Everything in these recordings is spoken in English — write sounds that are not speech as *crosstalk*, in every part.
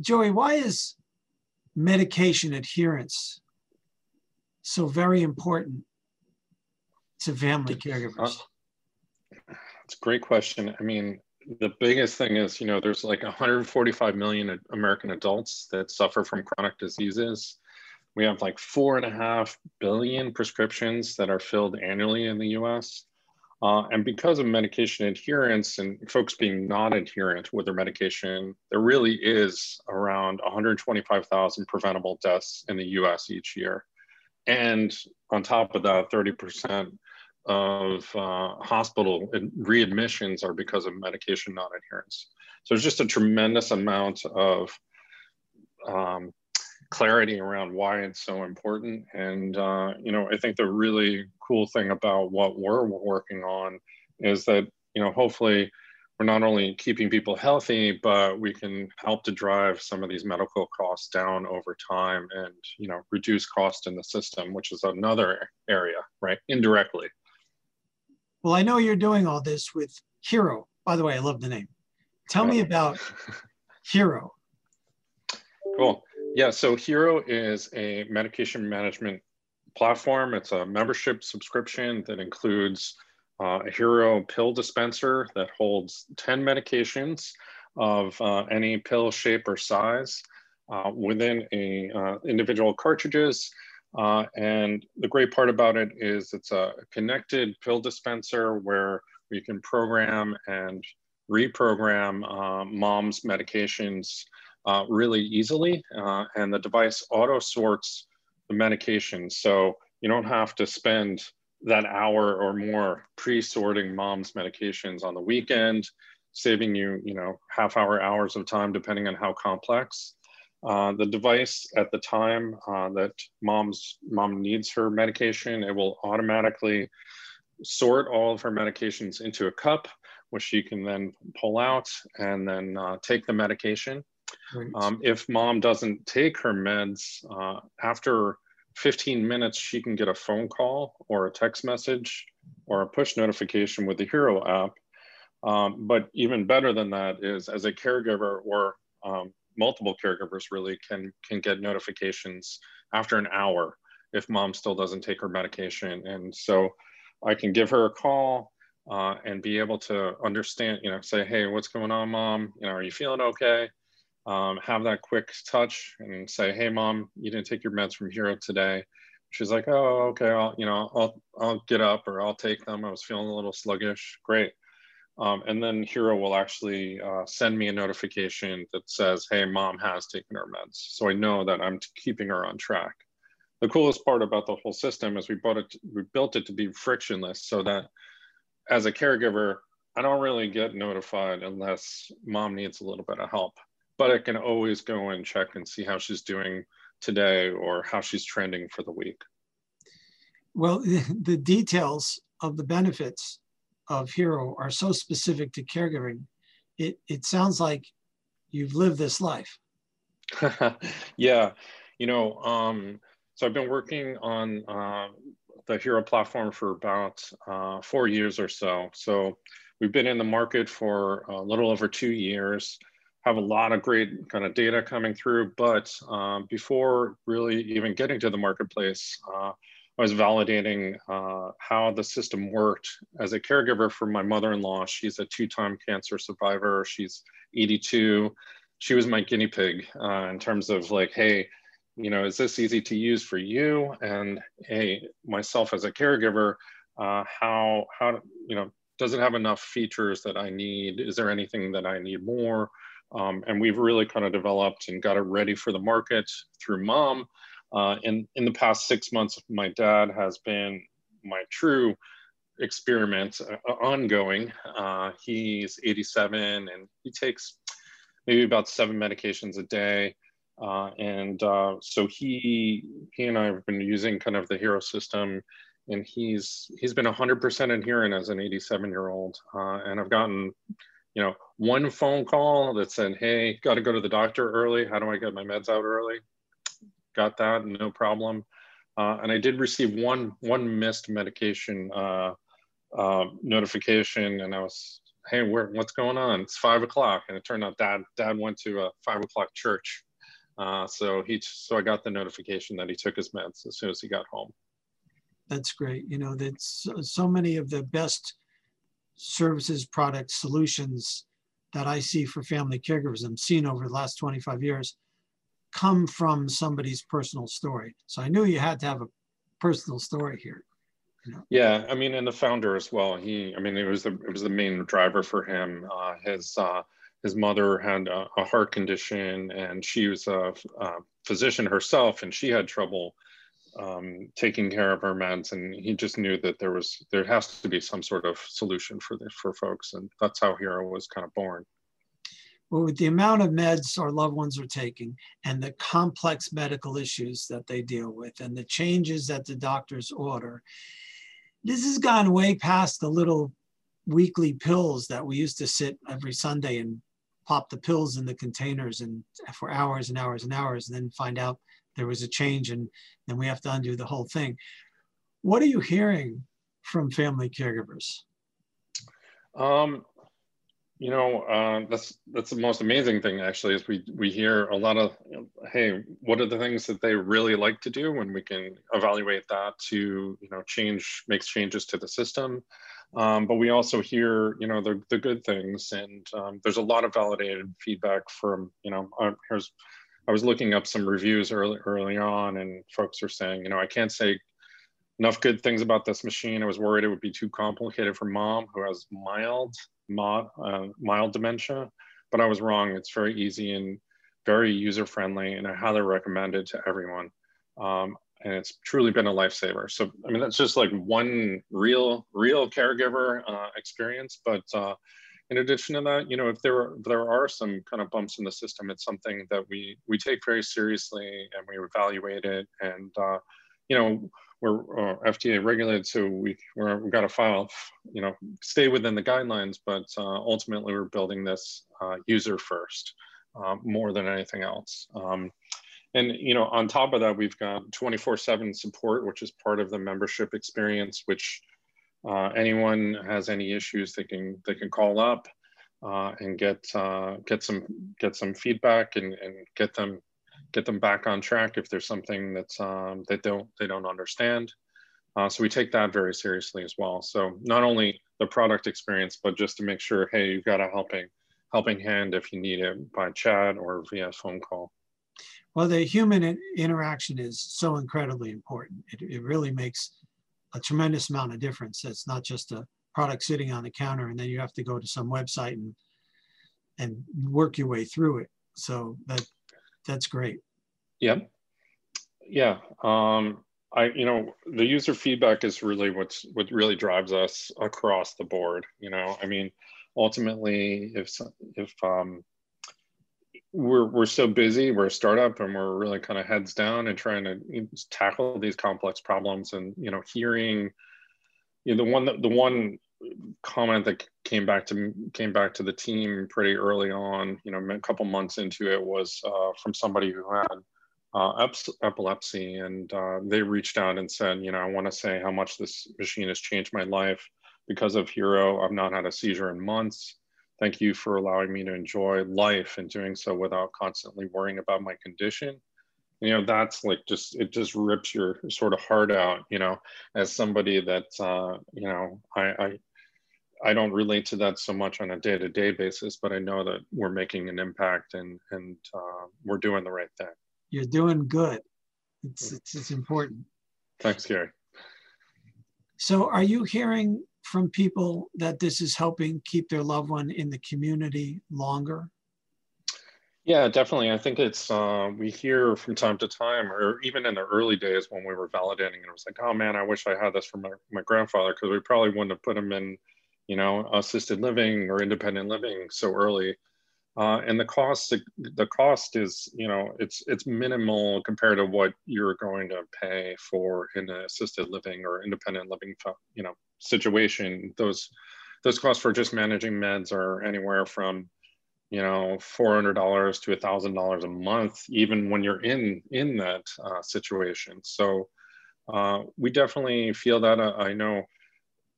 Joey, why is medication adherence so very important to family caregivers? Uh, it's a great question. I mean, the biggest thing is, you know, there's like 145 million American adults that suffer from chronic diseases. We have like four and a half billion prescriptions that are filled annually in the US. Uh, and because of medication adherence and folks being non adherent with their medication, there really is around 125,000 preventable deaths in the US each year. And on top of that, 30% of uh, hospital readmissions are because of medication non adherence. So there's just a tremendous amount of um, clarity around why it's so important. And, uh, you know, I think the really cool thing about what we're working on is that, you know, hopefully we're not only keeping people healthy, but we can help to drive some of these medical costs down over time and, you know, reduce cost in the system, which is another area, right? Indirectly. Well, I know you're doing all this with Hero. By the way, I love the name. Tell me about *laughs* Hero. Cool. Yeah, so Hero is a medication management platform. It's a membership subscription that includes uh, a Hero pill dispenser that holds 10 medications of uh, any pill shape or size uh, within a uh, individual cartridges. Uh, and the great part about it is it's a connected pill dispenser where we can program and reprogram uh, mom's medications uh, really easily. Uh, and the device auto sorts the medication. So you don't have to spend that hour or more pre-sorting mom's medications on the weekend, saving you, you know, half hour hours of time, depending on how complex. Uh, the device at the time uh, that mom's mom needs her medication, it will automatically sort all of her medications into a cup, which she can then pull out and then uh, take the medication. Um, if mom doesn't take her meds, uh, after 15 minutes, she can get a phone call or a text message or a push notification with the Hero app. Um, but even better than that is as a caregiver or um, multiple caregivers really can, can get notifications after an hour if mom still doesn't take her medication. And so I can give her a call uh, and be able to understand, you know, say, hey, what's going on, mom? You know, are you feeling okay? Um, have that quick touch and say, "Hey, mom, you didn't take your meds from Hero today." She's like, "Oh, okay. I'll, you know, I'll, I'll get up or I'll take them. I was feeling a little sluggish. Great." Um, and then Hero will actually uh, send me a notification that says, "Hey, mom has taken her meds," so I know that I'm keeping her on track. The coolest part about the whole system is we bought it, we built it to be frictionless, so that as a caregiver, I don't really get notified unless mom needs a little bit of help but I can always go and check and see how she's doing today or how she's trending for the week. Well, *laughs* the details of the benefits of Hero are so specific to caregiving. It, it sounds like you've lived this life. *laughs* yeah, you know, um, so I've been working on uh, the Hero platform for about uh, four years or so. So we've been in the market for a little over two years have a lot of great kind of data coming through, but um, before really even getting to the marketplace, uh, I was validating uh, how the system worked. As a caregiver for my mother-in-law, she's a two-time cancer survivor. She's 82. She was my guinea pig uh, in terms of like, hey, you know, is this easy to use for you? And hey, myself as a caregiver, uh, how how you know does it have enough features that I need? Is there anything that I need more? Um, and we've really kind of developed and got it ready for the market through mom. Uh, and in the past six months, my dad has been my true experiment uh, ongoing. Uh, he's 87 and he takes maybe about seven medications a day. Uh, and uh, so he he and I have been using kind of the hero system and he's he's been 100% adherent as an 87 year old uh, and I've gotten you know, one phone call that said, hey, got to go to the doctor early. How do I get my meds out early? Got that, no problem. Uh, and I did receive one, one missed medication uh, uh, notification and I was hey, where, what's going on? It's five o'clock. And it turned out dad, dad went to a five o'clock church. Uh, so he, so I got the notification that he took his meds as soon as he got home. That's great. You know, that's so many of the best services, products, solutions that I see for family caregivers, I'm seeing over the last 25 years, come from somebody's personal story. So I knew you had to have a personal story here. Yeah, I mean, and the founder as well. He, I mean, it was the it was the main driver for him. Uh, his uh, his mother had a, a, heart condition, and she was a, a, physician herself, and she had trouble um, taking care of her meds. And he just knew that there was there has to be some sort of solution for the, for folks, and that's how Hero was kind of born. Well, with the amount of meds our loved ones are taking and the complex medical issues that they deal with and the changes that the doctors order, this has gone way past the little weekly pills that we used to sit every Sunday and pop the pills in the containers and for hours and hours and hours and then find out there was a change and then we have to undo the whole thing. What are you hearing from family caregivers? Um, you know, uh, that's that's the most amazing thing actually is we we hear a lot of, hey, what are the things that they really like to do, when we can evaluate that to you know change makes changes to the system. Um, but we also hear you know the the good things, and um, there's a lot of validated feedback from you know uh, here's I was looking up some reviews early early on, and folks are saying you know I can't say enough good things about this machine. I was worried it would be too complicated for mom who has mild mild, uh, mild dementia, but I was wrong. It's very easy and very user friendly, and I highly recommend it to everyone. Um, and it's truly been a lifesaver. So, I mean, that's just like one real, real caregiver uh, experience. But uh, in addition to that, you know, if there are, there are some kind of bumps in the system, it's something that we we take very seriously and we evaluate it. And uh, you know, we're uh, FDA regulated, so we we're, we've got to file, you know, stay within the guidelines. But uh, ultimately, we're building this uh, user first uh, more than anything else. Um, and you know, on top of that, we've got 24/7 support, which is part of the membership experience. Which uh, anyone has any issues, they can they can call up uh, and get uh, get some get some feedback and, and get them get them back on track if there's something that's um, they don't they don't understand. Uh, so we take that very seriously as well. So not only the product experience, but just to make sure, hey, you've got a helping helping hand if you need it by chat or via phone call. Well, the human interaction is so incredibly important. It, it really makes a tremendous amount of difference. It's not just a product sitting on the counter and then you have to go to some website and and work your way through it. So that that's great. Yeah. Yeah. Um, I, you know, the user feedback is really what's what really drives us across the board. You know, I mean, ultimately, if if um, we're we're so busy, we're a startup, and we're really kind of heads down and trying to tackle these complex problems, and you know, hearing, you know, the one that the one comment that came back to came back to the team pretty early on, you know, a couple months into it was uh, from somebody who had uh, epilepsy, and uh, they reached out and said, you know, I want to say how much this machine has changed my life because of Hero. I've not had a seizure in months. Thank you for allowing me to enjoy life and doing so without constantly worrying about my condition you know that's like just it just rips your sort of heart out you know as somebody that uh you know i i I don't relate to that so much on a day-to-day basis, but I know that we're making an impact and and uh, we're doing the right thing. You're doing good. It's, it's it's important. Thanks, Gary. So, are you hearing from people that this is helping keep their loved one in the community longer? Yeah, definitely. I think it's uh, we hear from time to time, or even in the early days when we were validating, and it was like, oh man, I wish I had this for my, my grandfather because we probably wouldn't have put him in you know, assisted living or independent living so early. Uh, and the cost, the cost is, you know, it's it's minimal compared to what you're going to pay for in assisted living or independent living, you know, situation. Those those costs for just managing meds are anywhere from, you know, four hundred dollars to a thousand dollars a month, even when you're in in that uh, situation. So uh, we definitely feel that. Uh, I know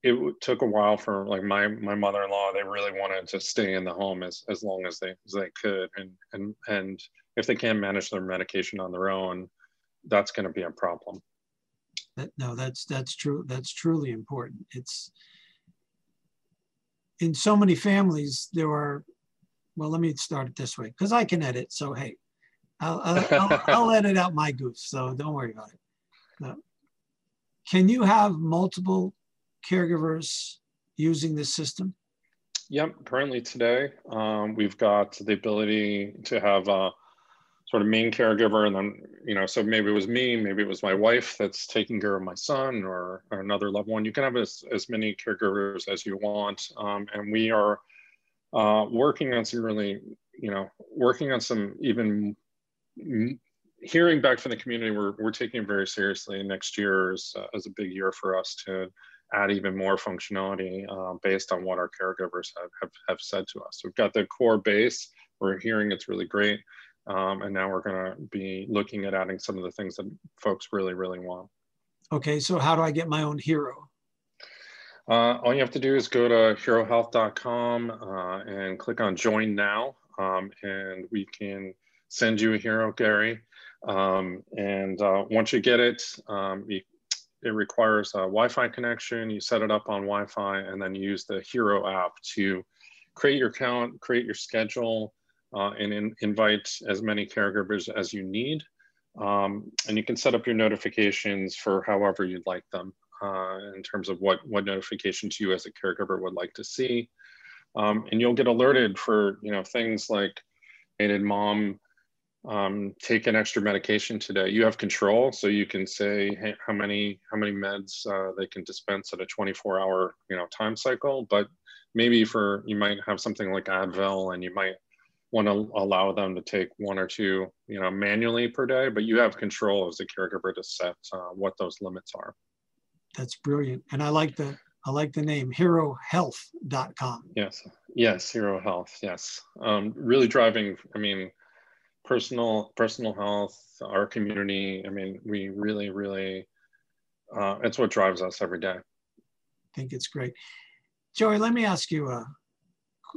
it took a while for like my my mother-in-law they really wanted to stay in the home as, as long as they as they could and and and if they can't manage their medication on their own that's going to be a problem that, no that's that's true that's truly important it's in so many families there are well let me start it this way because i can edit so hey I'll, I'll, I'll, *laughs* I'll, edit out my goofs so don't worry about it no. can you have multiple caregivers using this system? Yep, currently today, um, we've got the ability to have a sort of main caregiver and then, you know, so maybe it was me, maybe it was my wife that's taking care of my son or, or another loved one. You can have as, as many caregivers as you want. Um, and we are uh, working on some really, you know, working on some even hearing back from the community, we're, we're taking it very seriously. Next year is, uh, is a big year for us to add even more functionality uh, based on what our caregivers have, have, have said to us. We've got the core base, we're hearing it's really great. Um, and now we're gonna be looking at adding some of the things that folks really, really want. Okay, so how do I get my own hero? Uh, all you have to do is go to herohealth.com uh, and click on join now um, and we can send you a hero, Gary. Um, and uh, once you get it, um, you it requires a Wi-Fi connection. You set it up on Wi-Fi and then use the Hero app to create your account, create your schedule, uh, and in, invite as many caregivers as you need. Um, and you can set up your notifications for however you'd like them uh, in terms of what, what notifications you as a caregiver would like to see. Um, and you'll get alerted for you know things like, hey, did mom um, take an extra medication today. You have control, so you can say hey, how many how many meds uh, they can dispense at a 24 hour you know time cycle. But maybe for you might have something like Advil, and you might want to allow them to take one or two you know manually per day. But you have control as a caregiver to set uh, what those limits are. That's brilliant, and I like the I like the name HeroHealth.com. Yes, yes, Hero Health. Yes, um, really driving. I mean personal personal health, our community. I mean, we really, really, uh, it's what drives us every day. I think it's great. Joey, let me ask you a,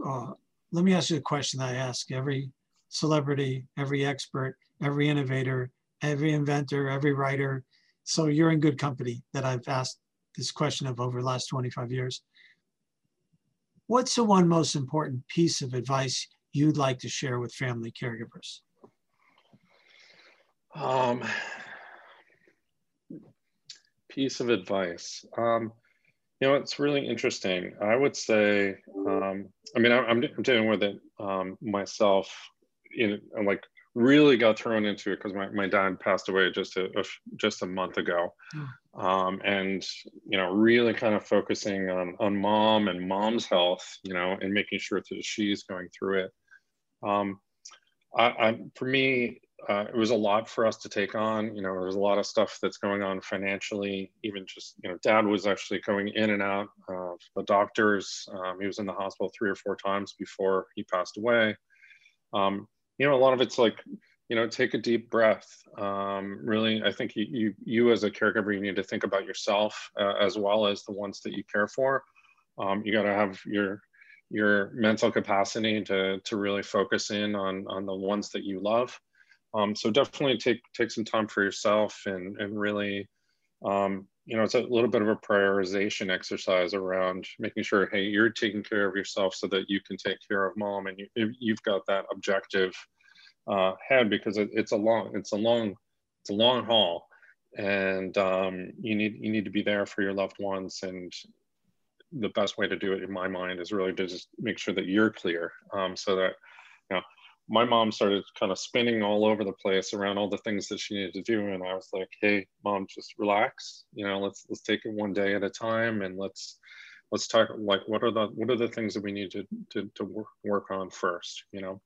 uh, let me ask you a question that I ask every celebrity, every expert, every innovator, every inventor, every writer. So you're in good company that I've asked this question of over the last 25 years. What's the one most important piece of advice you'd like to share with family caregivers? Um, piece of advice. Um, you know, it's really interesting. I would say, um, I mean, I, am dealing with it um, myself. In like, really got thrown into it because my, my dad passed away just a, a just a month ago, hmm. um, and you know, really kind of focusing on on mom and mom's health. You know, and making sure that she's going through it. Um, I, I, for me, uh, it was a lot for us to take on. You know, there's a lot of stuff that's going on financially. Even just, you know, dad was actually going in and out of the doctors. Um, he was in the hospital three or four times before he passed away. Um, you know, a lot of it's like, you know, take a deep breath. Um, really, I think you, you, you, as a caregiver, you need to think about yourself uh, as well as the ones that you care for. Um, you got to have your your mental capacity to to really focus in on on the ones that you love. Um, so definitely take take some time for yourself and and really, um, you know, it's a little bit of a prioritization exercise around making sure, hey, you're taking care of yourself so that you can take care of mom, and you, you've got that objective uh, head because it, it's a long it's a long it's a long haul, and um, you need you need to be there for your loved ones. And the best way to do it in my mind is really to just make sure that you're clear um, so that my mom started kind of spinning all over the place around all the things that she needed to do and i was like hey mom just relax you know let's let's take it one day at a time and let's let's talk like what are the what are the things that we need to to, to work, work on first you know